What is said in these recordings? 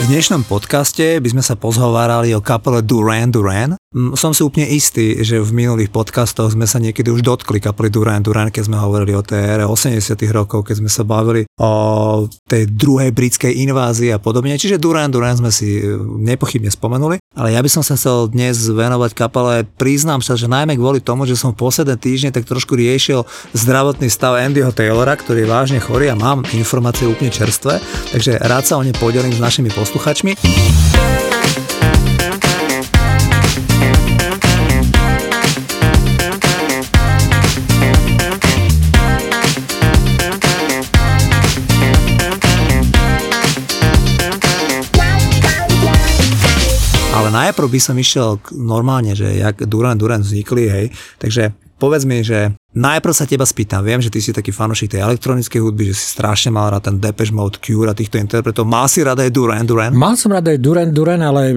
V dnešnom podcaste by sme sa pozhovárali o kapele Duran Duran. Som si úplne istý, že v minulých podcastoch sme sa niekedy už dotkli kapely Duran Duran, keď sme hovorili o tej ére 80 rokov, keď sme sa bavili o tej druhej britskej invázii a podobne. Čiže Duran Duran sme si e, nepochybne spomenuli. Ale ja by som sa chcel dnes venovať kapele, priznám sa, že najmä kvôli tomu, že som v posledné týždne tak trošku riešil zdravotný stav Andyho Taylora, ktorý je vážne chorý a mám informácie úplne čerstvé, takže rád sa o ne podelím s našimi posluchačmi. Najprv by som išiel normálne, že jak Duran Duran vznikli, hej. Takže povedz mi, že najprv sa teba spýtam, viem, že ty si taký fanúšik tej elektronickej hudby, že si strašne mal rád ten Depeche Mode, Cure a týchto interpretov. Mal si rada aj Duran Duran? Mal som rada aj Duran Duran, ale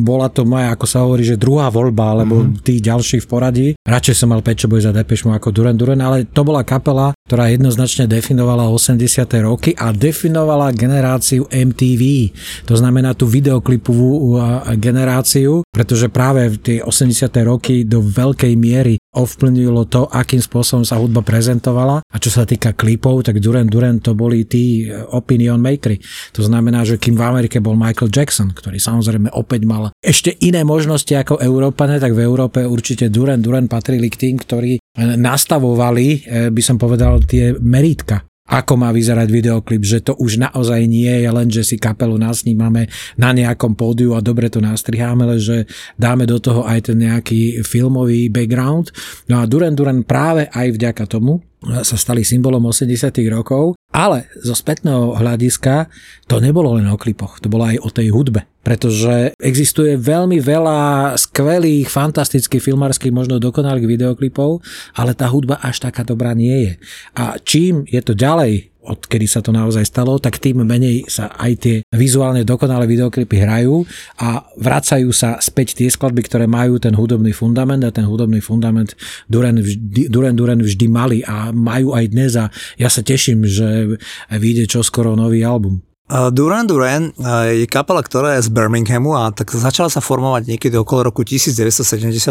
bola to moja, ako sa hovorí, že druhá voľba, alebo mm-hmm. tých ďalších v poradí. Radšej som mal Pečo Boy za Depeche Mode ako Duran Duran, ale to bola kapela, ktorá jednoznačne definovala 80. roky a definovala generáciu MTV. To znamená tú videoklipovú a, generáciu, pretože práve v tie 80. roky do veľkej miery ovplyvnilo to, akým spôsobom sa hudba prezentovala. A čo sa týka klipov, tak Duran Duran to boli tí e, opinion makery. To znamená, že kým v Amerike bol Michael Jackson, ktorý samozrejme opäť mal ešte iné možnosti ako Európane, tak v Európe určite Duran Duran patrili k tým, ktorí e, nastavovali, e, by som povedal, tie merítka ako má vyzerať videoklip, že to už naozaj nie je len, že si kapelu nasnímame na nejakom pódiu a dobre to nastriháme, ale že dáme do toho aj ten nejaký filmový background. No a Duran Duran práve aj vďaka tomu sa stali symbolom 80 rokov, ale zo spätného hľadiska to nebolo len o klipoch, to bolo aj o tej hudbe. Pretože existuje veľmi veľa skvelých, fantastických filmárskych, možno dokonalých videoklipov, ale tá hudba až taká dobrá nie je. A čím je to ďalej odkedy sa to naozaj stalo, tak tým menej sa aj tie vizuálne dokonalé videoklipy hrajú a vracajú sa späť tie skladby, ktoré majú ten hudobný fundament a ten hudobný fundament Duran vždy, Duran, Duran vždy mali a majú aj dnes a ja sa teším, že vyjde čoskoro nový album. Duran Duran je kapela, ktorá je z Birminghamu a tak začala sa formovať niekedy okolo roku 1978.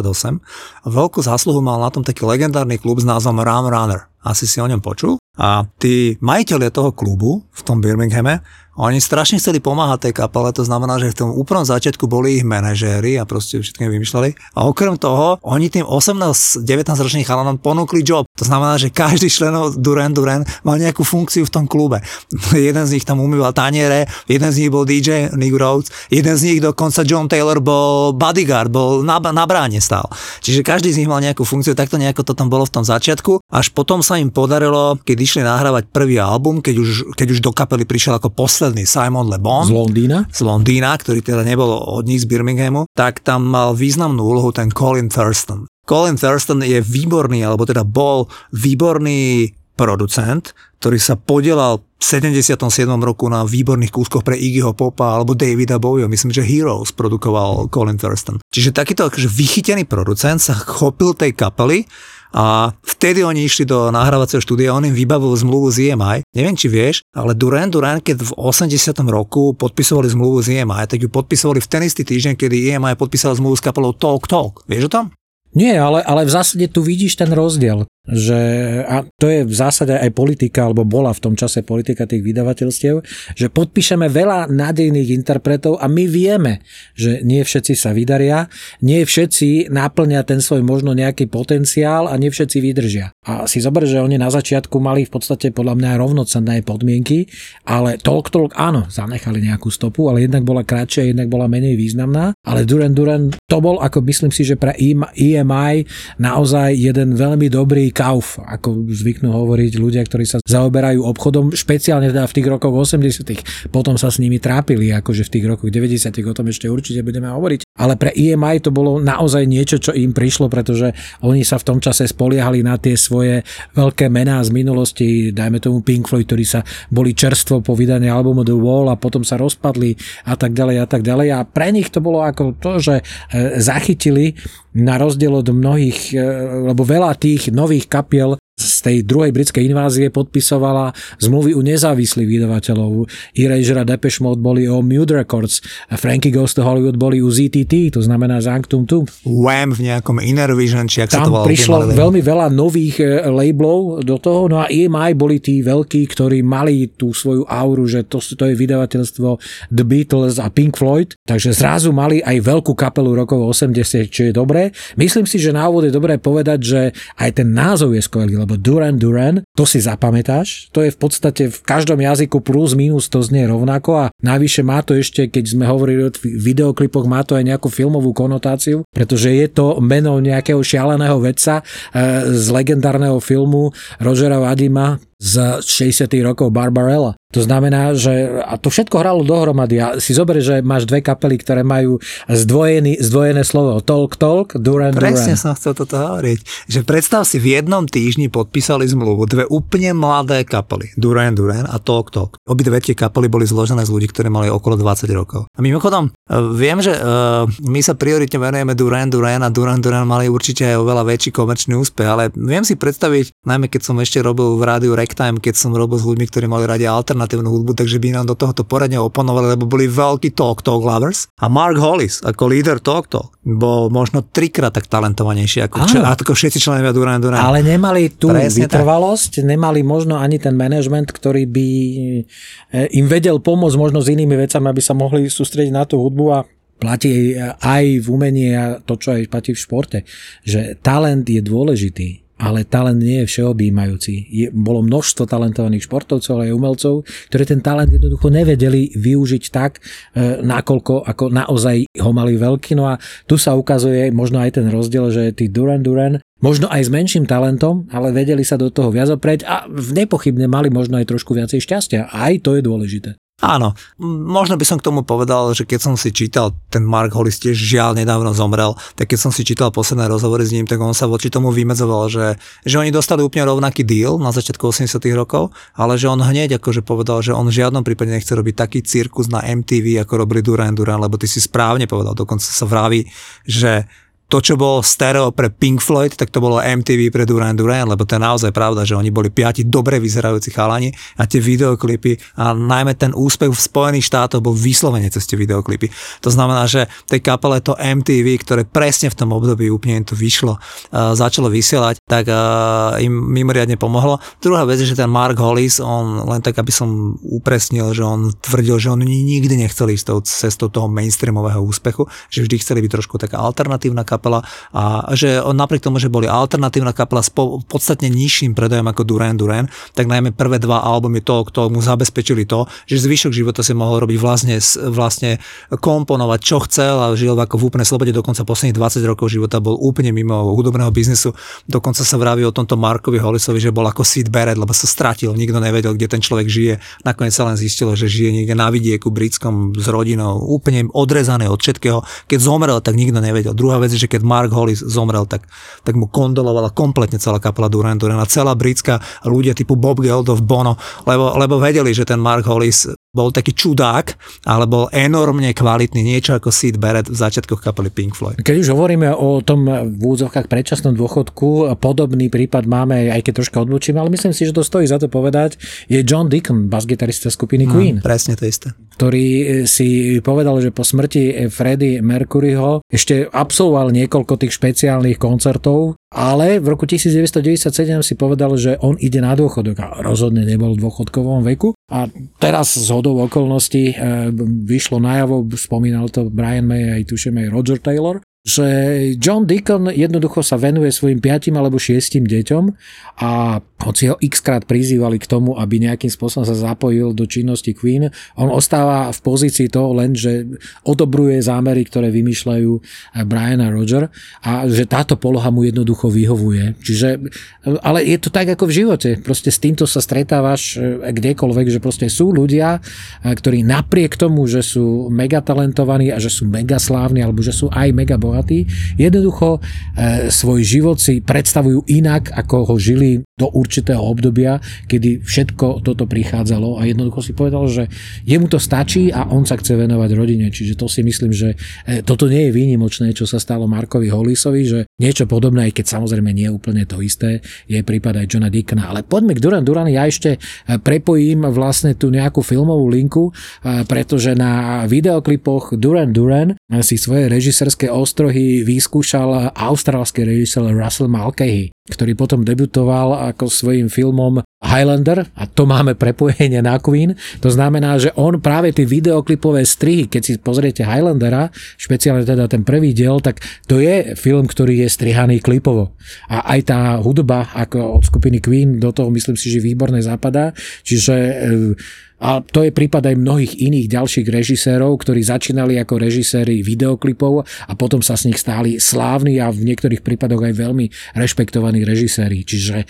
A veľkú zásluhu mal na tom taký legendárny klub s názvom Ram Runner. Asi si o ňom počul. A tí majiteľia toho klubu v tom Birminghame, oni strašne chceli pomáhať tej kapele, to znamená, že v tom úplnom začiatku boli ich manažéri a proste všetko im vymýšľali. A okrem toho, oni tým 18-19 ročným chalanom ponúkli job. To znamená, že každý člen Duran Duran mal nejakú funkciu v tom klube. jeden z nich tam umýval taniere, jeden z nich bol DJ Nick Rhodes, jeden z nich dokonca John Taylor bol bodyguard, bol na, na bráne stál. Čiže každý z nich mal nejakú funkciu, takto nejako to tam bolo v tom začiatku. Až potom sa im podarilo, keď išli nahrávať prvý album, keď už, keď už do kapely prišiel ako posledný Simon Le Bon Z Londýna? z Londýna, ktorý teda nebol od nich z Birminghamu, tak tam mal významnú úlohu ten Colin Thurston. Colin Thurston je výborný, alebo teda bol výborný producent, ktorý sa podielal v 77. roku na výborných kúskoch pre Iggyho Popa alebo Davida Bowieho. Myslím, že Heroes produkoval Colin Thurston. Čiže takýto akože vychytený producent sa chopil tej kapely a vtedy oni išli do nahrávacieho štúdia, on im vybavil zmluvu z EMI. Neviem, či vieš, ale Duran Duran, keď v 80. roku podpisovali zmluvu z EMI, tak ju podpisovali v ten istý týždeň, kedy EMI podpísala zmluvu s kapelou Talk Talk. Vieš o tom? Nie, ale, ale v zásade tu vidíš ten rozdiel že a to je v zásade aj politika, alebo bola v tom čase politika tých vydavateľstiev, že podpíšeme veľa nádejných interpretov a my vieme, že nie všetci sa vydaria, nie všetci naplňa ten svoj možno nejaký potenciál a nie všetci vydržia. A si zober, že oni na začiatku mali v podstate podľa mňa rovnocenné podmienky, ale Talk Talk áno, zanechali nejakú stopu, ale jednak bola kratšia, jednak bola menej významná, ale Duran Duran to bol, ako myslím si, že pre EMI naozaj jeden veľmi dobrý Kauf, ako zvyknú hovoriť ľudia, ktorí sa zaoberajú obchodom, špeciálne teda v tých rokoch 80 Potom sa s nimi trápili, akože v tých rokoch 90 o tom ešte určite budeme hovoriť. Ale pre EMI to bolo naozaj niečo, čo im prišlo, pretože oni sa v tom čase spoliehali na tie svoje veľké mená z minulosti, dajme tomu Pink Floyd, ktorí sa boli čerstvo po vydaní albumu The Wall a potom sa rozpadli a tak ďalej a tak ďalej. A pre nich to bolo ako to, že e, zachytili na rozdiel od mnohých, e, lebo veľa tých nových capela z tej druhej britskej invázie podpisovala zmluvy u nezávislých vydavateľov. Erasure a Depeche Mode boli o Mute Records, a Frankie Goes to Hollywood boli u ZTT, to znamená Zanctum Tu. Wham v nejakom Inner Vision, či ak Tam sa to volalo. prišlo veľmi veľa nových e, labelov do toho, no a EMI boli tí veľkí, ktorí mali tú svoju auru, že to, to je vydavateľstvo The Beatles a Pink Floyd, takže zrazu mali aj veľkú kapelu rokov 80, čo je dobré. Myslím si, že na úvod je dobré povedať, že aj ten názov je skvelý, lebo Duran Duran, to si zapamätáš, to je v podstate v každom jazyku plus minus to znie rovnako a najvyššie má to ešte, keď sme hovorili o videoklipoch, má to aj nejakú filmovú konotáciu, pretože je to meno nejakého šialeného vedca e, z legendárneho filmu Rogera Vadima z 60. rokov Barbarella. To znamená, že a to všetko hralo dohromady a si zober, že máš dve kapely, ktoré majú zdvojený, zdvojené slovo Talk Talk, Duran Presne Duran. som chcel toto hovoriť. Že predstav si, v jednom týždni podpísali zmluvu dve úplne mladé kapely. Duran Duran a Talk Talk. Obidve tie kapely boli zložené z ľudí, ktorí mali okolo 20 rokov. A mimochodom, e, viem, že uh, my sa prioritne venujeme Duran Duran a Duran Duran mali určite aj oveľa väčší komerčný úspech, ale viem si predstaviť, najmä keď som ešte robil v rádiu Rectime, keď som robil s ľuďmi, ktorí mali radi alternatívnu hudbu, takže by nám do tohoto poradne oponovali, lebo boli veľkí Talk Talk lovers. A Mark Hollis ako líder Talk Talk bol možno trikrát tak talentovanejší ako, čo, ako všetci členovia Duran Duran. Ale nemali tú Presne vytrvalosť, tak. nemali možno ani ten management, ktorý by e, im vedel pomôcť možno s inými vecami, aby sa mohli sústrediť na tú hudbu a platí aj v umení a to, čo aj platí v športe, že talent je dôležitý ale talent nie je všeobjímajúci. Je, bolo množstvo talentovaných športovcov, ale aj umelcov, ktorí ten talent jednoducho nevedeli využiť tak, e, nakoľko ako naozaj ho mali veľký. No a tu sa ukazuje možno aj ten rozdiel, že tí Duran Duran možno aj s menším talentom, ale vedeli sa do toho viac oprieť a nepochybne mali možno aj trošku viacej šťastia. Aj to je dôležité. Áno, možno by som k tomu povedal, že keď som si čítal, ten Mark Hollis tiež žiaľ nedávno zomrel, tak keď som si čítal posledné rozhovory s ním, tak on sa voči tomu vymedzoval, že, že oni dostali úplne rovnaký deal na začiatku 80 rokov, ale že on hneď akože povedal, že on v žiadnom prípade nechce robiť taký cirkus na MTV, ako robili Duran Duran, lebo ty si správne povedal, dokonca sa vraví, že to, čo bolo stereo pre Pink Floyd, tak to bolo MTV pre Duran Duran, lebo to je naozaj pravda, že oni boli piati dobre vyzerajúci chalani a tie videoklipy a najmä ten úspech v Spojených štátoch bol vyslovene cez tie videoklipy. To znamená, že tej kapele to MTV, ktoré presne v tom období úplne to vyšlo, uh, začalo vysielať, tak uh, im mimoriadne pomohlo. Druhá vec je, že ten Mark Hollis, on len tak, aby som upresnil, že on tvrdil, že on nikdy nechcel ísť tou cestou toho mainstreamového úspechu, že vždy chceli byť trošku taká alternatívna kapela a že napriek tomu, že boli alternatívna kapela s po, podstatne nižším predajom ako Duran Duran, tak najmä prvé dva albumy to, kto mu zabezpečili to, že zvyšok života si mohol robiť vlastne, vlastne komponovať čo chcel a žil ako v úplnej slobode, dokonca posledných 20 rokov života bol úplne mimo hudobného biznesu. Dokonca sa vraví o tomto Markovi Hollisovi, že bol ako Sid Barrett, lebo sa stratil, nikto nevedel, kde ten človek žije. Nakoniec sa len zistilo, že žije niekde na vidieku britskom s rodinou, úplne odrezaný od všetkého. Keď zomrel, tak nikto nevedel. Druhá vec je, že keď Mark Hollis zomrel, tak, tak mu kondolovala kompletne celá kapela Duran Duran a celá britská ľudia typu Bob Geldof, Bono, lebo, lebo vedeli, že ten Mark Hollis bol taký čudák, ale bol enormne kvalitný, niečo ako Sid Barrett v začiatkoch kapely Pink Floyd. Keď už hovoríme o tom v úzovkách predčasnom dôchodku, podobný prípad máme, aj keď troška odlučíme, ale myslím si, že to stojí za to povedať, je John Deacon, basgitarista skupiny Queen. Mm, presne to isté. Ktorý si povedal, že po smrti Freddie Mercuryho ešte absolvoval niekoľko tých špeciálnych koncertov, ale v roku 1997 si povedal, že on ide na dôchodok a rozhodne nebol v dôchodkovom veku. A teraz z hodou okolností e, vyšlo najavo, spomínal to Brian May aj tuším aj Roger Taylor, že John Deacon jednoducho sa venuje svojim piatim alebo šiestim deťom a hoci ho x krát prizývali k tomu, aby nejakým spôsobom sa zapojil do činnosti Queen, on ostáva v pozícii toho len, že odobruje zámery, ktoré vymýšľajú Brian a Roger a že táto poloha mu jednoducho vyhovuje. Čiže, ale je to tak ako v živote. Proste s týmto sa stretávaš e, kdekoľvek, že proste sú ľudia, ktorí napriek tomu, že sú mega talentovaní a že sú mega slávni alebo že sú aj mega bohatí, bohatí, jednoducho e, svoj život si predstavujú inak, ako ho žili do určitého obdobia, kedy všetko toto prichádzalo a jednoducho si povedal, že jemu to stačí a on sa chce venovať rodine. Čiže to si myslím, že e, toto nie je výnimočné, čo sa stalo Markovi Hollisovi, že niečo podobné, aj keď samozrejme nie je úplne to isté, je prípad aj Johna Dickona. Ale poďme k Duran Duran, ja ešte e, prepojím vlastne tú nejakú filmovú linku, e, pretože na videoklipoch Duran Duran si svoje režiserské ostro okruhy vyskúšal austrálsky režisér Russell Mulcahy, ktorý potom debutoval ako svojím filmom Highlander a to máme prepojenie na Queen. To znamená, že on práve tie videoklipové strihy, keď si pozriete Highlandera, špeciálne teda ten prvý diel, tak to je film, ktorý je strihaný klipovo. A aj tá hudba ako od skupiny Queen do toho myslím si, že výborne zapadá. Čiže a to je prípad aj mnohých iných ďalších režisérov, ktorí začínali ako režiséri videoklipov a potom sa z nich stáli slávni a v niektorých prípadoch aj veľmi rešpektovaní režiséri. Čiže e,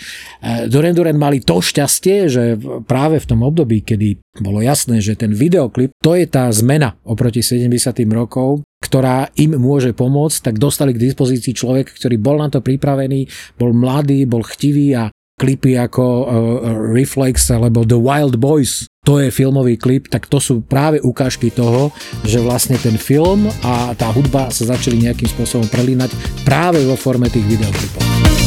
Duran Duran mali to šťastie, že práve v tom období, kedy bolo jasné, že ten videoklip, to je tá zmena oproti 70. rokov, ktorá im môže pomôcť, tak dostali k dispozícii človek, ktorý bol na to pripravený, bol mladý, bol chtivý a klipy ako uh, Reflex alebo The Wild Boys, to je filmový klip, tak to sú práve ukážky toho, že vlastne ten film a tá hudba sa začali nejakým spôsobom prelínať práve vo forme tých videoklipov.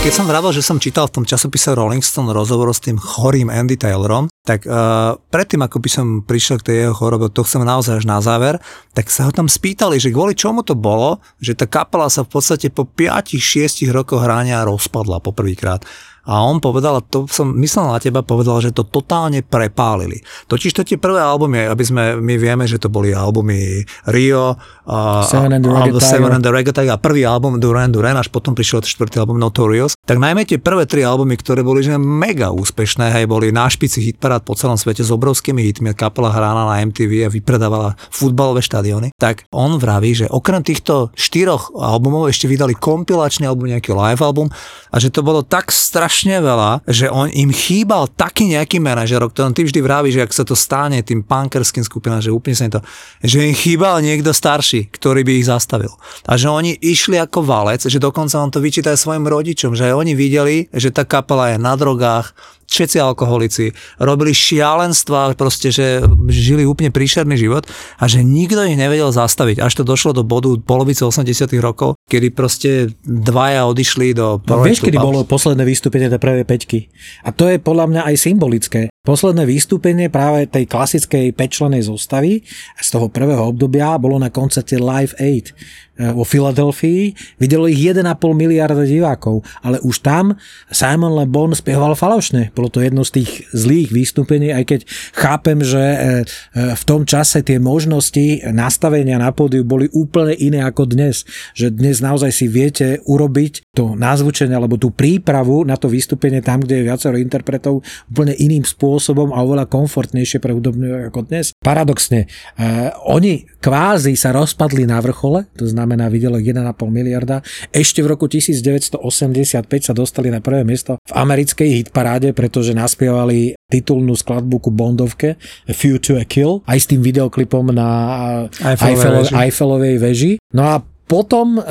Keď som vravel, že som čítal v tom časopise Rolling Stone rozhovor s tým chorým Andy Taylorom, tak uh, predtým, ako by som prišiel k tej jeho chorobe, to chcem naozaj až na záver, tak sa ho tam spýtali, že kvôli čomu to bolo, že tá kapela sa v podstate po 5-6 rokoch hrania rozpadla poprvýkrát. A on povedal, a to som myslel na teba, povedal, že to totálne prepálili. Totiž to tie prvé albumy, aby sme, my vieme, že to boli albumy Rio, a, Seven and the Reggae Seven and the Reggae a prvý album Duran Duran, až potom prišiel štvrtý album Notorious. Tak najmä tie prvé tri albumy, ktoré boli že mega úspešné, hej, boli na špici hitparád po celom svete s obrovskými hitmi, kapela hrána na MTV a vypredávala futbalové štadióny. Tak on vraví, že okrem týchto štyroch albumov ešte vydali kompilačný album, nejaký live album a že to bolo tak strašne strašne veľa, že on im chýbal taký nejaký manažer, o ktorom ty vždy vravíš, že ak sa to stane tým punkerským skupinám, že úplne sa to, že im chýbal niekto starší, ktorý by ich zastavil. A že oni išli ako valec, že dokonca on to vyčíta aj svojim rodičom, že oni videli, že tá kapela je na drogách, všetci alkoholici, robili šialenstva, proste, že žili úplne príšerný život a že nikto ich nevedel zastaviť. Až to došlo do bodu polovice 80 rokov, kedy proste dvaja odišli do no, Vieš, kedy bolo posledné vystúpenie tej prvej peťky? A to je podľa mňa aj symbolické. Posledné vystúpenie práve tej klasickej pečlenej zostavy z toho prvého obdobia bolo na koncerte Live 8 eh, vo Filadelfii. Videlo ich 1,5 miliarda divákov, ale už tam Simon Le Bon spieval falošne. Bolo to jedno z tých zlých vystúpení, aj keď chápem, že eh, eh, v tom čase tie možnosti nastavenia na pódiu boli úplne iné ako dnes. Že dnes naozaj si viete urobiť to nazvučenie alebo tú prípravu na to vystúpenie tam, kde je viacero interpretov úplne iným spôsobom spôsobom a oveľa komfortnejšie pre hudobných ako dnes. Paradoxne, uh, oni kvázi sa rozpadli na vrchole, to znamená videlo 1,5 miliarda. Ešte v roku 1985 sa dostali na prvé miesto v americkej hitparáde, pretože naspievali titulnú skladbu ku Bondovke A Few to a Kill, aj s tým videoklipom na Eiffelovej, Eiffelovej veži. No a potom,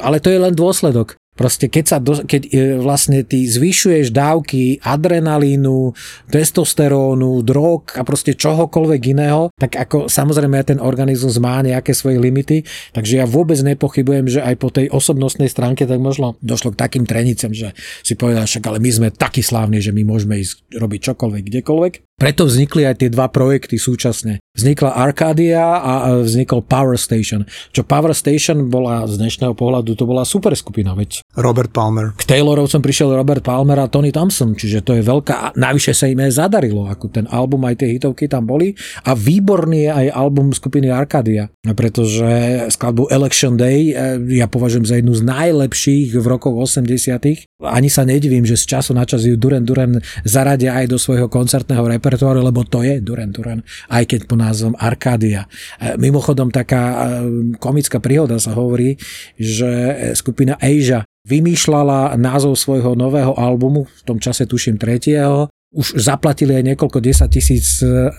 ale to je len dôsledok. Proste keď, sa do, keď e, vlastne ty zvyšuješ dávky adrenalínu, testosterónu, drog a proste čohokoľvek iného, tak ako samozrejme ten organizmus má nejaké svoje limity, takže ja vôbec nepochybujem, že aj po tej osobnostnej stránke tak možno došlo k takým trenicem, že si povedal, však ale my sme takí slávni, že my môžeme ísť robiť čokoľvek, kdekoľvek. Preto vznikli aj tie dva projekty súčasne. Vznikla Arcadia a vznikol Power Station. Čo Power Station bola z dnešného pohľadu, to bola super skupina, veď. Robert Palmer. K Taylorovcom prišiel Robert Palmer a Tony Thompson, čiže to je veľká, navyše sa im aj zadarilo, ako ten album, aj tie hitovky tam boli a výborný je aj album skupiny Arcadia, pretože skladbu Election Day eh, ja považujem za jednu z najlepších v rokoch 80 Ani sa nedivím, že z času na čas ju Duran Duran zaradia aj do svojho koncertného repertoáru, lebo to je Duran Duran, aj keď po názvom Arkádia. E, mimochodom, taká e, komická príhoda sa hovorí, že skupina Asia vymýšľala názov svojho nového albumu, v tom čase tuším tretieho, už zaplatili aj niekoľko 10 tisíc e,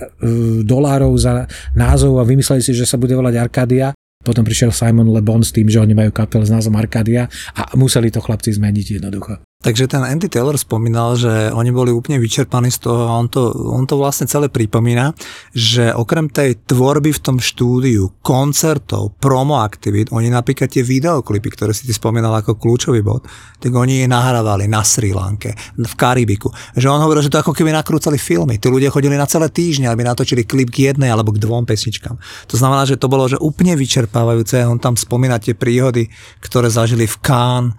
dolárov za názov a vymysleli si, že sa bude volať Arkadia. Potom prišiel Simon Le Bon s tým, že oni majú kapel s názvom Arkadia a museli to chlapci zmeniť jednoducho. Takže ten Andy Taylor spomínal, že oni boli úplne vyčerpaní z toho a on to, on to vlastne celé pripomína, že okrem tej tvorby v tom štúdiu, koncertov, promo aktivít, oni napríklad tie videoklipy, ktoré si ty spomínal ako kľúčový bod, tak oni ich nahrávali na Sri Lanke, v Karibiku. Že on hovoril, že to ako keby nakrúcali filmy. Tí ľudia chodili na celé týždne, aby natočili klip k jednej alebo k dvom pesničkám. To znamená, že to bolo že úplne vyčerpávajúce. On tam spomína tie príhody, ktoré zažili v Cannes,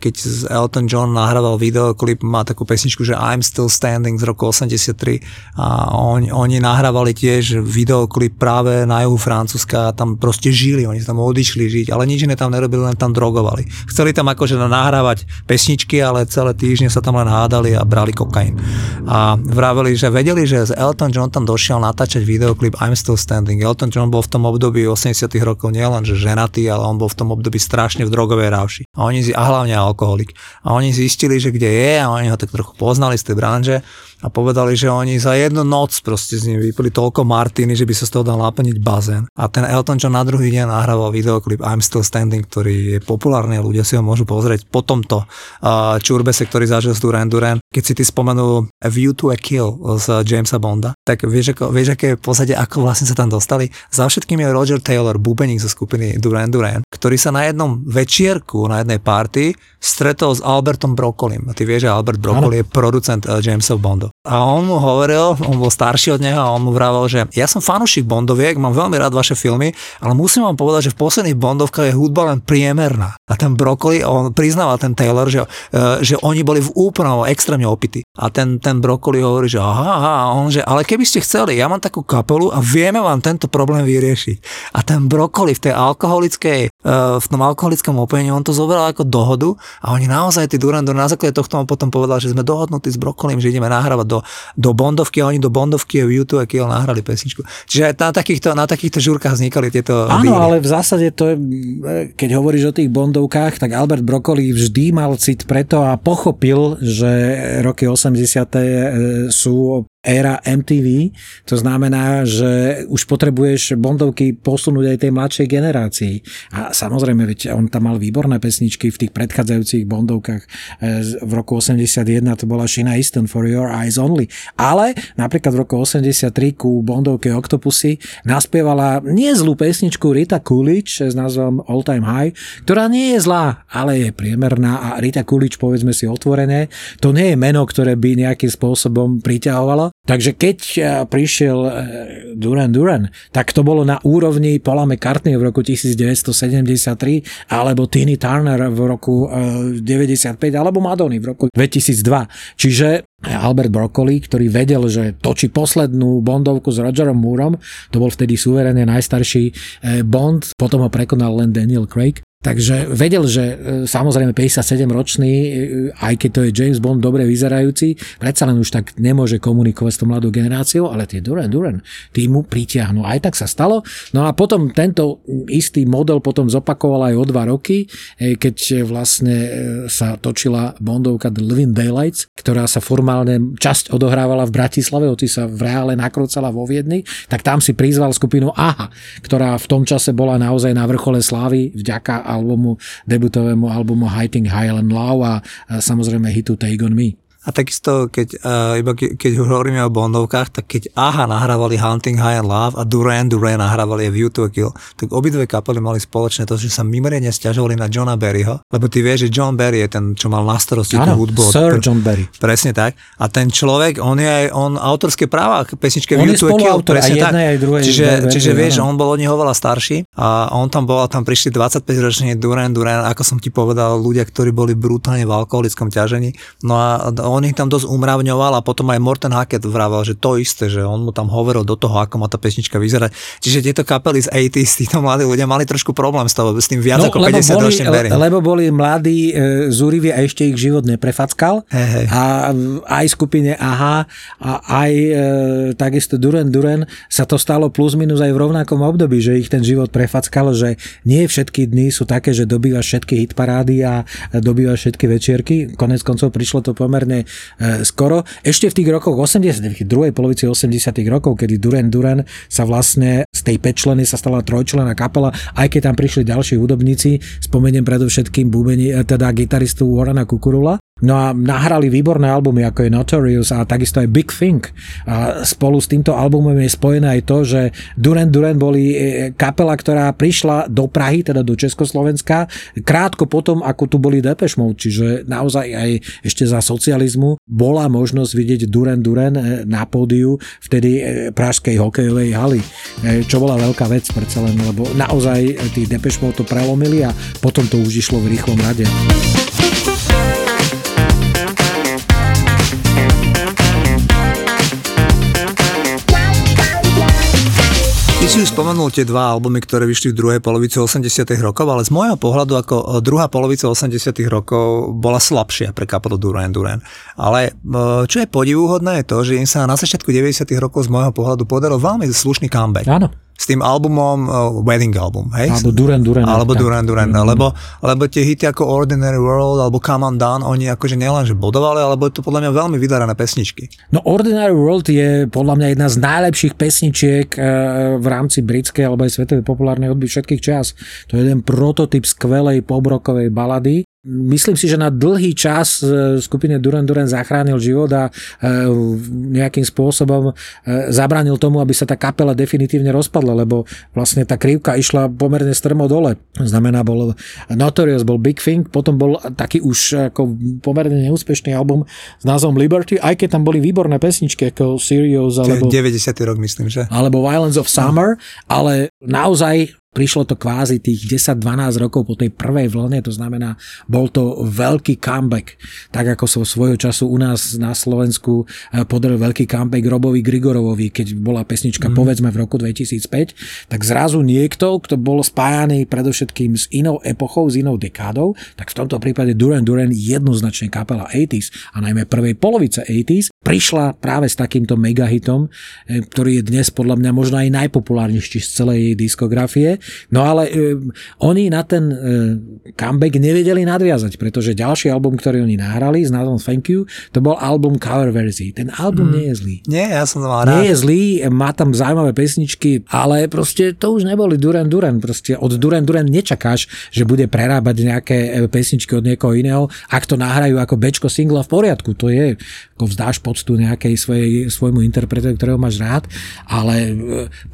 keď Elton John nahrával videoklip, má takú pesničku, že I'm Still Standing z roku 83 a on, oni nahrávali tiež videoklip práve na juhu Francúzska a tam proste žili, oni tam odišli žiť, ale nič iné tam nerobili, len tam drogovali. Chceli tam akože nahrávať pesničky, ale celé týždne sa tam len hádali a brali kokain. A vraveli, že vedeli, že Elton John tam došiel natáčať videoklip I'm Still Standing. Elton John bol v tom období 80 rokov nielen že ženatý, ale on bol v tom období strašne v drogovej rávši. A oni a hlavne alkoholik. A oni zistili, že kde je a oni ho tak trochu poznali z tej branže a povedali, že oni za jednu noc proste z ním vypili toľko martiny, že by sa z toho dal naplniť bazén. A ten Elton John na druhý deň nahrával videoklip I'm Still Standing, ktorý je populárny a ľudia si ho môžu pozrieť po tomto uh, čurbese, ktorý zažil z Duran Duran. Keď si ty spomenul A View to a Kill z Jamesa Bonda, tak vieš, ako, vieš aké pozadie, ako vlastne sa tam dostali? Za všetkým je Roger Taylor, bubeník zo skupiny Duran Duran, ktorý sa na jednom večierku, na jednej party stretol s Albertom Brokolim. A ty vieš, že Albert Broccoli je producent uh, Jamesov A on mu hovoril, on bol starší od neho a on mu vravel, že ja som fanúšik Bondoviek, mám veľmi rád vaše filmy, ale musím vám povedať, že v posledných Bondovkách je hudba len priemerná. A ten Broccoli, on priznával ten Taylor, že, uh, že oni boli v úplnom extrémne opity. A ten, ten Broccoli hovorí, že aha, aha, a on, že ale keby ste chceli, ja mám takú kapelu a vieme vám tento problém vyriešiť. A ten Broccoli v tej alkoholickej, uh, v tom alkoholickom opojení, on to zobral ako dohodu a oni naozaj, tí Duran na základe tohto on potom povedal, že sme dohodnutí s Brokolim, že ideme nahrávať do, do Bondovky a oni do Bondovky v YouTube Kiel nahrali pesničku. Čiže na takýchto, na takýchto žúrkach vznikali tieto Áno, ale v zásade to je, keď hovoríš o tých Bondovkách, tak Albert Broccoli vždy mal cit preto a pochopil, že roky 80. sú éra MTV, to znamená, že už potrebuješ Bondovky posunúť aj tej mladšej generácii. A samozrejme, veď on tam mal výborné pesničky v tých predchádzajúcich Bondovkách. E, v roku 81 to bola Sheena Easton for Your Eyes Only. Ale napríklad v roku 83 ku Bondovke Octopusy naspievala nie zlú pesničku Rita Coolidge s názvom All Time High, ktorá nie je zlá, ale je priemerná a Rita Coolidge, povedzme si otvorené, to nie je meno, ktoré by nejakým spôsobom priťahovalo, Takže keď eh, prišiel eh, Duran Duran, tak to bolo na úrovni Paula McCartney v roku 1973 alebo Tiny Turner v roku 95 eh, alebo Madony v roku 2002. Čiže Albert Broccoli, ktorý vedel, že točí poslednú Bondovku s Rogerom Moorom, to bol vtedy suverénne najstarší Bond, potom ho prekonal len Daniel Craig, Takže vedel, že e, samozrejme 57 ročný, e, aj keď to je James Bond dobre vyzerajúci, predsa len už tak nemôže komunikovať s tou mladou generáciou, ale tie Duran Duran, tí mu pritiahnu. Aj tak sa stalo. No a potom tento istý model potom zopakoval aj o dva roky, e, keď vlastne sa točila Bondovka The Living Daylights, ktorá sa formálne časť odohrávala v Bratislave, hoci sa v reále nakrúcala vo Viedni, tak tam si prizval skupinu AHA, ktorá v tom čase bola naozaj na vrchole slávy vďaka albumu, debutovému albumu Hiding High and Low a samozrejme hitu Take On Me. A takisto, keď, uh, iba ke, keď hovoríme o Bondovkách, tak keď AHA nahrávali Hunting High and Love a Duran Duran nahrávali View to a Kill, tak obidve kapely mali spoločné to, že sa mimoriadne stiažovali na Johna Berryho, lebo ty vieš, že John Berry je ten, čo mal na starosti tú hudbu. Sir ten, John Berry. Presne tak. A ten človek, on je aj, on autorské práva k pesničke On View to a Kill. aj presne tak. jednej, aj druhej Čiže, verzie, čiže vieš, áno. on bol od neho oveľa starší a on tam bol a tam prišli 25 roční Duran Duran, ako som ti povedal, ľudia, ktorí boli brutálne v alkoholickom ťažení. No a on ich tam dosť umravňoval a potom aj Morten Hackett vravel, že to isté, že on mu tam hovoril do toho, ako má tá pesnička vyzerať. Čiže tieto kapely z 80s, títo mladí ľudia mali trošku problém s, toho, s tým viac ako 50 No, boli, ročným lebo boli mladí, e, zúriví a ešte ich život neprefackal. Hej, hej. A aj skupine AHA a aj e, takisto Duran Duran sa to stalo plus minus aj v rovnakom období, že ich ten život prefackal, že nie všetky dny sú také, že dobývaš všetky hitparády a dobývaš všetky večierky. Konec koncov prišlo to pomerne skoro. Ešte v tých rokoch 80 v druhej polovici 80 rokov, kedy Duran Duran sa vlastne z tej pečleny sa stala trojčlená kapela, aj keď tam prišli ďalší hudobníci, spomeniem predovšetkým búbeni, e, teda gitaristu Warrena Kukurula, No a nahrali výborné albumy, ako je Notorious a takisto aj Big Thing. A spolu s týmto albumom je spojené aj to, že Duran Duran boli e, kapela, ktorá prišla do Prahy, teda do Československa, krátko potom, ako tu boli Depeche Mode, čiže naozaj aj ešte za socializmu bola možnosť vidieť Duran Duran e, na pódiu vtedy e, pražskej hokejovej haly, čo bola veľká vec predsa len, lebo naozaj tí Depeche Mode to prelomili a potom to už išlo v rýchlom rade. Si už spomenul tie dva albumy, ktoré vyšli v druhej polovici 80 rokov, ale z môjho pohľadu ako e, druhá polovica 80 rokov bola slabšia pre kapelu Duran Duran. Ale e, čo je podivúhodné je to, že im sa na začiatku 90 rokov z môjho pohľadu podaril veľmi slušný comeback. Áno. S tým albumom uh, Wedding Album, hej? Alebo Duran Duran. Alebo. Duran Duran, mm. lebo, lebo tie hity ako Ordinary World alebo Come On Down, oni akože nielen, že bodovali, alebo je to podľa mňa veľmi vydarané pesničky. No Ordinary World je podľa mňa jedna z najlepších pesničiek eh, v rámci britskej alebo aj svetovej populárnej hudby všetkých čas. To je jeden prototyp skvelej pobrokovej balady. Myslím si, že na dlhý čas eh, skupine Duran Duran zachránil život a eh, nejakým spôsobom eh, zabránil tomu, aby sa tá kapela definitívne rozpadla, lebo vlastne tá krivka išla pomerne strmo dole. Znamená, bol Notorious, bol Big Thing, potom bol taký už ako pomerne neúspešný album s názvom Liberty, aj keď tam boli výborné pesničky ako Serious alebo 90. rok, myslím, že? alebo Violence of Summer, ale naozaj prišlo to kvázi tých 10-12 rokov po tej prvej vlne, to znamená, bol to veľký comeback. Tak ako sa svojho času u nás na Slovensku eh, podaril veľký comeback Robovi Grigorovovi, keď bola pesnička mm. povedzme v roku 2005, tak zrazu niekto, kto bol spájaný predovšetkým s inou epochou, s inou dekádou, tak v tomto prípade Duran Duran jednoznačne kapela 80s a najmä prvej polovice 80s prišla práve s takýmto megahitom, eh, ktorý je dnes podľa mňa možno aj najpopulárnejší z celej jej diskografie. No ale e, oni na ten e, comeback nevedeli nadviazať, pretože ďalší album, ktorý oni nahrali s názvom Thank You, to bol album cover verzí. Ten album mm. nie je zlý. Nie, ja som to mal rád. Nie je zlý, má tam zaujímavé pesničky, ale proste to už neboli Duran Duran. Proste od Duran Duran nečakáš, že bude prerábať nejaké e, pesničky od niekoho iného. Ak to nahrajú ako bečko singla v poriadku, to je, ako vzdáš poctu nejakej svojej, svojmu interpretovi, ktorého máš rád, ale e,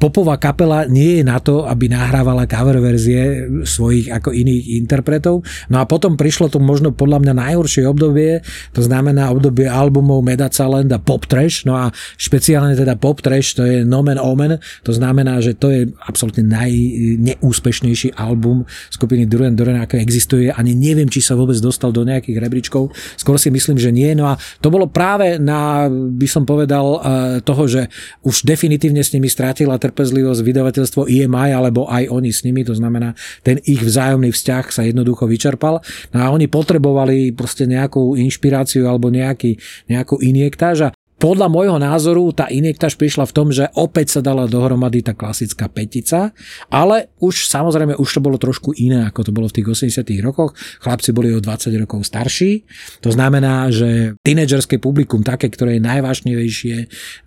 popová kapela nie je na to, aby nahrávala cover verzie svojich ako iných interpretov. No a potom prišlo to možno podľa mňa najhoršie obdobie, to znamená obdobie albumov Medacaland a Pop Trash, no a špeciálne teda Pop Trash, to je Nomen Omen, to znamená, že to je absolútne najneúspešnejší album skupiny Duran Duran, ako existuje. Ani neviem, či sa vôbec dostal do nejakých rebríčkov. Skôr si myslím, že nie. No a to bolo práve na, by som povedal, eh, toho, že už definitívne s nimi strátila trpezlivosť vydavateľstvo EMI, alebo aj oni s nimi, to znamená, ten ich vzájomný vzťah sa jednoducho vyčerpal. No a oni potrebovali proste nejakú inšpiráciu alebo nejaký, nejakú injektáž a podľa môjho názoru tá injektáž prišla v tom, že opäť sa dala dohromady tá klasická petica, ale už samozrejme už to bolo trošku iné, ako to bolo v tých 80 rokoch. Chlapci boli o 20 rokov starší. To znamená, že tínedžerské publikum, také, ktoré je najvášnivejšie,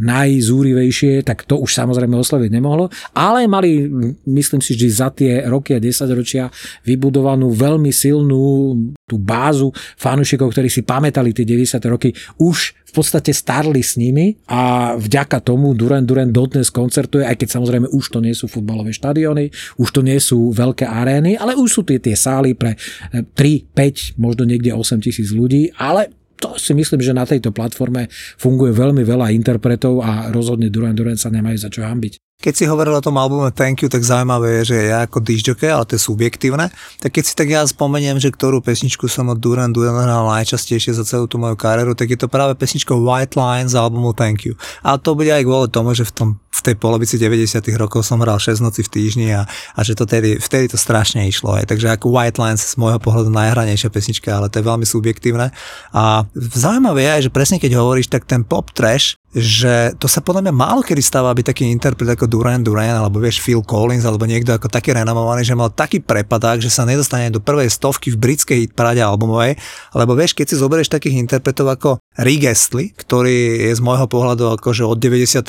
najzúrivejšie, tak to už samozrejme osloviť nemohlo, ale mali, myslím si, že za tie roky a 10 ročia vybudovanú veľmi silnú tú bázu fanúšikov, ktorí si pamätali tie 90. roky, už v podstate starli s nimi a vďaka tomu Duran Duran dodnes koncertuje, aj keď samozrejme už to nie sú futbalové štadióny, už to nie sú veľké arény, ale už sú tie, tie sály pre 3, eh, 5, možno niekde 8 tisíc ľudí, ale to si myslím, že na tejto platforme funguje veľmi veľa interpretov a rozhodne Duran Duran sa nemajú za čo hambiť. Keď si hovoril o tom albume Thank You, tak zaujímavé je, že ja ako disjoke, ale to je subjektívne, tak keď si tak ja spomeniem, že ktorú pesničku som od Duran Duran hral najčastejšie za celú tú moju kariéru, tak je to práve pesnička White Lines z albumu Thank You. A to bude aj kvôli tomu, že v, tom, v tej polovici 90 rokov som hral 6 noci v týždni a, a že to tedy, vtedy to strašne išlo. Aj. Takže ako White Lines z môjho pohľadu najhranejšia pesnička, ale to je veľmi subjektívne. A zaujímavé je že presne keď hovoríš, tak ten pop trash že to sa podľa mňa málo kedy stáva, aby taký interpret ako Duran Duran alebo vieš Phil Collins alebo niekto ako taký renomovaný, že mal taký prepadák, že sa nedostane do prvej stovky v britskej hitparade albumovej, lebo vieš, keď si zoberieš takých interpretov ako Rick Astley, ktorý je z môjho pohľadu akože od 92.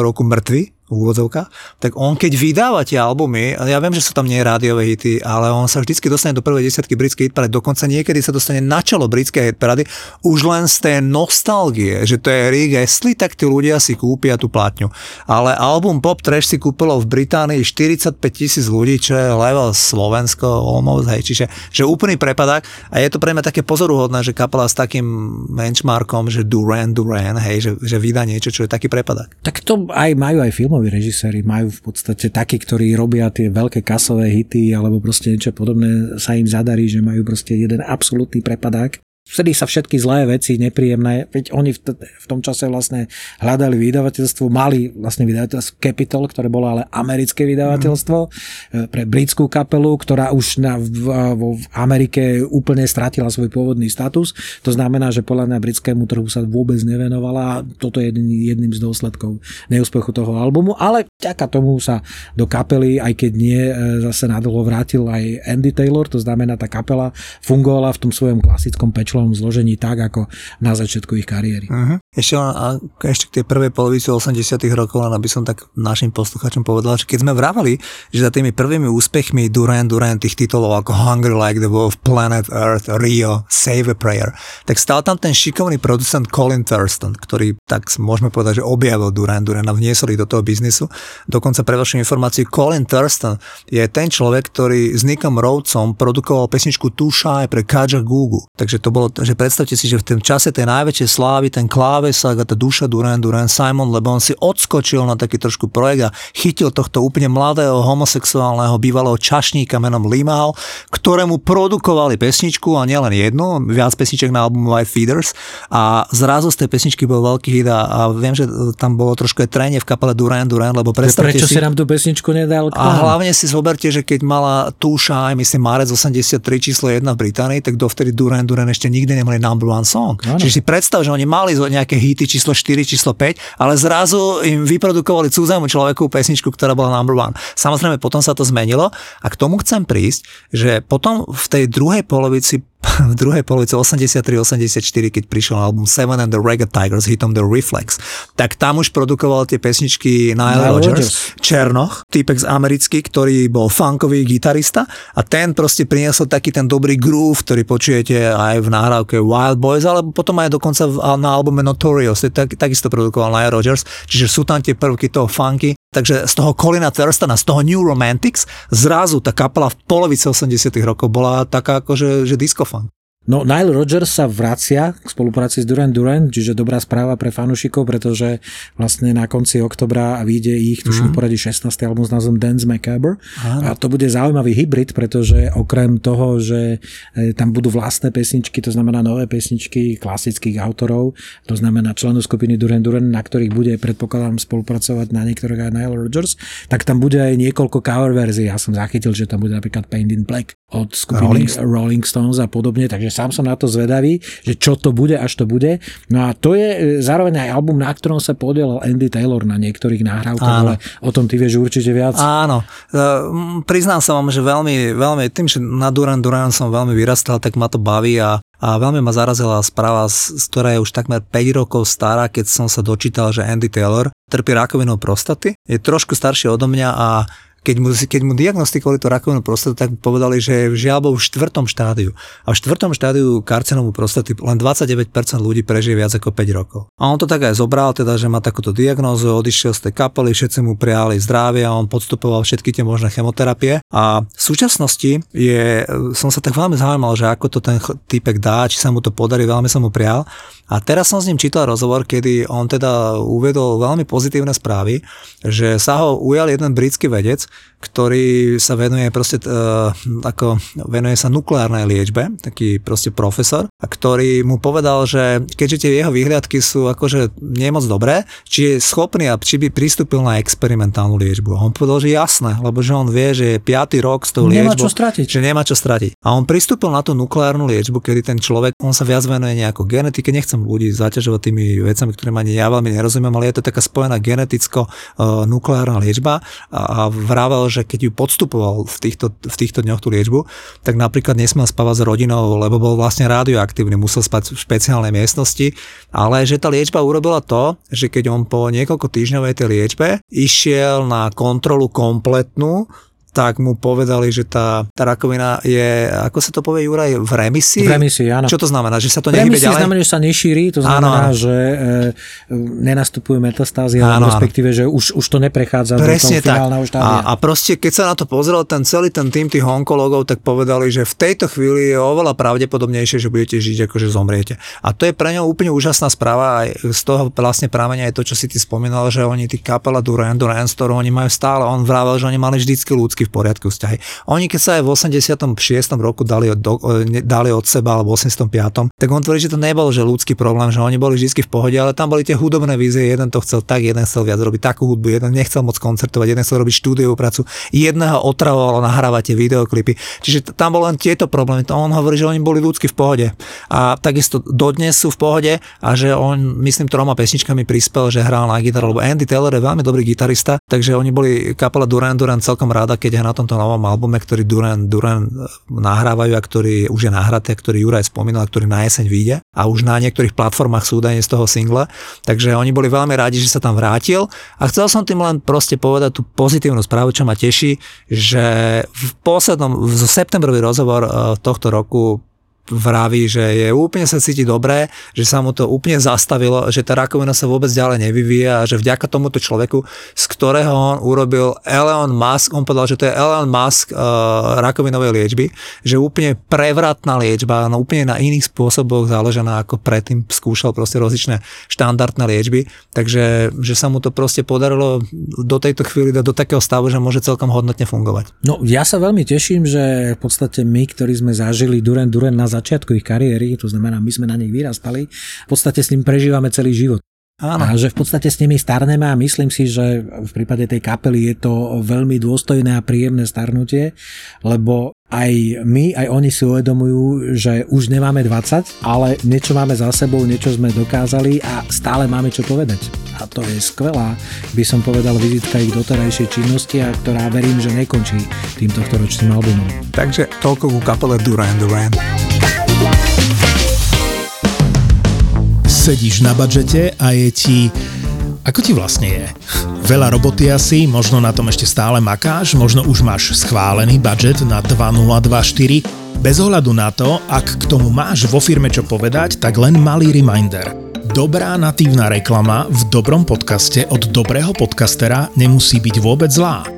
roku mŕtvy, úvodzovka, tak on keď vydáva tie albumy, ja viem, že sú tam nie rádiové hity, ale on sa vždycky dostane do prvej desiatky britskej hitparady, dokonca niekedy sa dostane na čelo britskej hitparady, už len z tej nostalgie, že to je Rick Astley, tak tí ľudia si kúpia tú platňu. Ale album Pop Trash si kúpilo v Británii 45 tisíc ľudí, čo je level Slovensko almost, hej, čiže že úplný prepadák a je to pre mňa také pozoruhodné, že kapela s takým benchmarkom, že Duran Duran, hej, že, že vydá niečo, čo je taký prepadák. Tak to aj majú aj film filmoví režiséri majú v podstate takí, ktorí robia tie veľké kasové hity alebo proste niečo podobné sa im zadarí, že majú proste jeden absolútny prepadák vtedy sa všetky zlé veci, nepríjemné, veď oni v, t- v tom čase vlastne hľadali vydavateľstvo, mali vlastne vydavateľstvo Capital, ktoré bolo ale americké vydavateľstvo mm. pre britskú kapelu, ktorá už na, v, v, v Amerike úplne stratila svoj pôvodný status. To znamená, že podľa mňa britskému trhu sa vôbec nevenovala a toto je jedným, jedným z dôsledkov neúspechu toho albumu, ale vďaka tomu sa do kapely, aj keď nie, e, zase nadlho vrátil aj Andy Taylor, to znamená, tá kapela fungovala v tom svojom klasickom pečle rýchlom zložení tak, ako na začiatku ich kariéry. Uh-huh. Ešte, a, ešte k tej prvej polovici 80 rokov, len aby som tak našim posluchačom povedal, že keď sme vravali, že za tými prvými úspechmi Duran Duran tých titulov ako Hungry Like the Wolf, Planet Earth, Rio, Save a Prayer, tak stal tam ten šikovný producent Colin Thurston, ktorý tak môžeme povedať, že objavil Duran Duran a vniesol ich do toho biznisu. Dokonca pre vašu informáciu, Colin Thurston je ten človek, ktorý s Nickom Rhodesom produkoval pesničku Too Shy pre Kaja Gugu. Takže to bolo že predstavte si, že v tom čase tej najväčšej slávy, ten klávesák a tá duša Duran Duran Simon, lebo on si odskočil na taký trošku projekt a chytil tohto úplne mladého homosexuálneho bývalého čašníka menom Limal, ktorému produkovali pesničku a nielen jednu, viac pesniček na albumu White Feeders a zrazu z tej pesničky bol veľký hit a, a viem, že tam bolo trošku aj trenie v kapele Duran Duran, lebo predstavte Prečo si... si nám tú pesničku nedal? A hlavne si zoberte, že keď mala Túša, aj myslím, Marec 83 číslo 1 v Británii, tak dovtedy Duran Duran ešte nikdy nemali number one song. Ano. Čiže si predstav, že oni mali nejaké hity číslo 4, číslo 5, ale zrazu im vyprodukovali cudzému človeku pesničku, ktorá bola number one. Samozrejme, potom sa to zmenilo a k tomu chcem prísť, že potom v tej druhej polovici v druhej polovici 83-84, keď prišiel album Seven and the Reggae Tigers hitom The Reflex, tak tam už produkoval tie pesničky Nile Rodgers, Rodgers, Černoch, týpek z americký, ktorý bol funkový gitarista a ten proste priniesol taký ten dobrý groove, ktorý počujete aj v nahrávke Wild Boys, alebo potom aj dokonca na albume Notorious, tak, takisto produkoval Nile Rodgers, čiže sú tam tie prvky toho funky, Takže z toho Colina Thurstona, z toho New Romantics, zrazu tá kapela v polovici 80 rokov bola taká akože že disco funk. No Nile Rodgers sa vracia k spolupráci s Duran Duran, čiže dobrá správa pre fanúšikov, pretože vlastne na konci oktobra vyjde ich, tuším, mm. poradí 16. album s názvom Dance Macabre. A to bude zaujímavý hybrid, pretože okrem toho, že e, tam budú vlastné pesničky, to znamená nové pesničky klasických autorov, to znamená členov skupiny Duran Duran, na ktorých bude, predpokladám, spolupracovať na niektorých aj Nile Rodgers, tak tam bude aj niekoľko cover verzií. Ja som zachytil, že tam bude napríklad Paint in Black od skupiny Rolling, Rolling Stones a podobne, takže sám som na to zvedavý, že čo to bude, až to bude. No a to je e, zároveň aj album, na ktorom sa podielal Andy Taylor na niektorých nahrávkach, ale o tom ty vieš určite viac. Áno, e, priznám sa vám, že veľmi, veľmi, tým, že na Duran Duran som veľmi vyrastal, tak ma to baví a a veľmi ma zarazila správa, z ktorá je už takmer 5 rokov stará, keď som sa dočítal, že Andy Taylor trpí rakovinou prostaty. Je trošku starší odo mňa a keď mu, keď mu diagnostikovali tú rakovinu prostaty, tak povedali, že žiaľ v štvrtom štádiu. A v štvrtom štádiu karcinomu prostaty len 29% ľudí prežije viac ako 5 rokov. A on to tak aj zobral, teda, že má takúto diagnózu, odišiel z tej kapely, všetci mu prijali zdravie a on podstupoval všetky tie možné chemoterapie. A v súčasnosti je, som sa tak veľmi zaujímal, že ako to ten typek dá, či sa mu to podarí, veľmi som mu prijal. A teraz som s ním čítal rozhovor, kedy on teda uvedol veľmi pozitívne správy, že sa ho ujal jeden britský vedec, ktorý sa venuje proste, uh, ako venuje sa nukleárnej liečbe, taký proste profesor, a ktorý mu povedal, že keďže tie jeho výhľadky sú akože nemoc dobré, či je schopný a či by pristúpil na experimentálnu liečbu. A on povedal, že jasné, lebo že on vie, že je 5. rok s tou nemá liečbou, čo stratiť. že nemá čo stratiť. A on pristúpil na tú nukleárnu liečbu, kedy ten človek, on sa viac venuje nejako genetike, nechcem ľudí zaťažovať tými vecami, ktoré ani ja veľmi nerozumiem, ale je to taká spojená geneticko-nukleárna liečba a, a vravel, že keď ju podstupoval v týchto, v týchto dňoch tú liečbu, tak napríklad nesmel spávať s rodinou, lebo bol vlastne radioaktívny, musel spať v špeciálnej miestnosti, ale že tá liečba urobila to, že keď on po niekoľko týždňovej tej liečbe išiel na kontrolu kompletnú, tak mu povedali, že tá, tá rakovina je, ako sa to povie Juraj, v remisii? V remisii, áno. Čo to znamená? Že sa to nehybe ďalej? znamená, že sa nešíri, to znamená, áno. že e, nenastupujú metastázy, ale respektíve, že už, už to neprechádza Presne do toho štádia. A, a proste, keď sa na to pozrel ten celý ten tým tých onkologov, tak povedali, že v tejto chvíli je oveľa pravdepodobnejšie, že budete žiť, ako že zomriete. A to je pre ňo úplne úžasná správa aj z toho vlastne pramenia aj to, čo si ty spomínal, že oni, tí kapela Duran Duran, z oni majú stále, on vravel, že oni mali vždycky ľudský v poriadku vzťahy. Oni keď sa aj v 86. roku dali od, do, dali od seba, alebo v 85. tak on tvrdí, že to nebol že ľudský problém, že oni boli vždy v pohode, ale tam boli tie hudobné vízie, jeden to chcel tak, jeden chcel viac robiť takú hudbu, jeden nechcel moc koncertovať, jeden chcel robiť štúdiovú prácu, jedného otravovalo nahrávať tie videoklipy. Čiže tam bol len tieto problémy. To on hovorí, že oni boli ľudsky v pohode. A takisto dodnes sú v pohode a že on, myslím, troma pesničkami prispel, že hral na gitaru, lebo Andy Taylor je veľmi dobrý gitarista, takže oni boli kapela Duran Duran celkom rada, keď je na tomto novom albume, ktorý Duran, Duran e, nahrávajú a ktorý už je nahraté, ktorý Juraj spomínal, ktorý na jeseň vyjde a už na niektorých platformách sú údajne z toho single. Takže oni boli veľmi rádi, že sa tam vrátil a chcel som tým len proste povedať tú pozitívnu správu, čo ma teší, že v poslednom, v septembrový rozhovor e, tohto roku vraví, že je úplne sa cíti dobré, že sa mu to úplne zastavilo, že tá rakovina sa vôbec ďalej nevyvíja a že vďaka tomuto človeku, z ktorého on urobil Elon Musk, on povedal, že to je Elon Musk uh, rakovinovej liečby, že úplne prevratná liečba, no úplne na iných spôsoboch založená ako predtým skúšal proste rozličné štandardné liečby, takže že sa mu to proste podarilo do tejto chvíli do, do takého stavu, že môže celkom hodnotne fungovať. No ja sa veľmi teším, že v podstate my, ktorí sme zažili Duren Duren na začiatku ich kariéry, to znamená, my sme na nich vyrastali, v podstate s ním prežívame celý život. Áno. A že v podstate s nimi starneme a myslím si, že v prípade tej kapely je to veľmi dôstojné a príjemné starnutie, lebo aj my, aj oni si uvedomujú, že už nemáme 20, ale niečo máme za sebou, niečo sme dokázali a stále máme čo povedať. A to je skvelá, by som povedal, vizitka ich doterajšej činnosti a ktorá verím, že nekončí týmto ročným albumom. Takže toľko ku kapele Duran Duran. Sedíš na budžete a je ti... Ako ti vlastne je? Veľa roboty asi, možno na tom ešte stále makáš, možno už máš schválený budget na 2024. Bez ohľadu na to, ak k tomu máš vo firme čo povedať, tak len malý reminder. Dobrá natívna reklama v dobrom podcaste od dobrého podcastera nemusí byť vôbec zlá.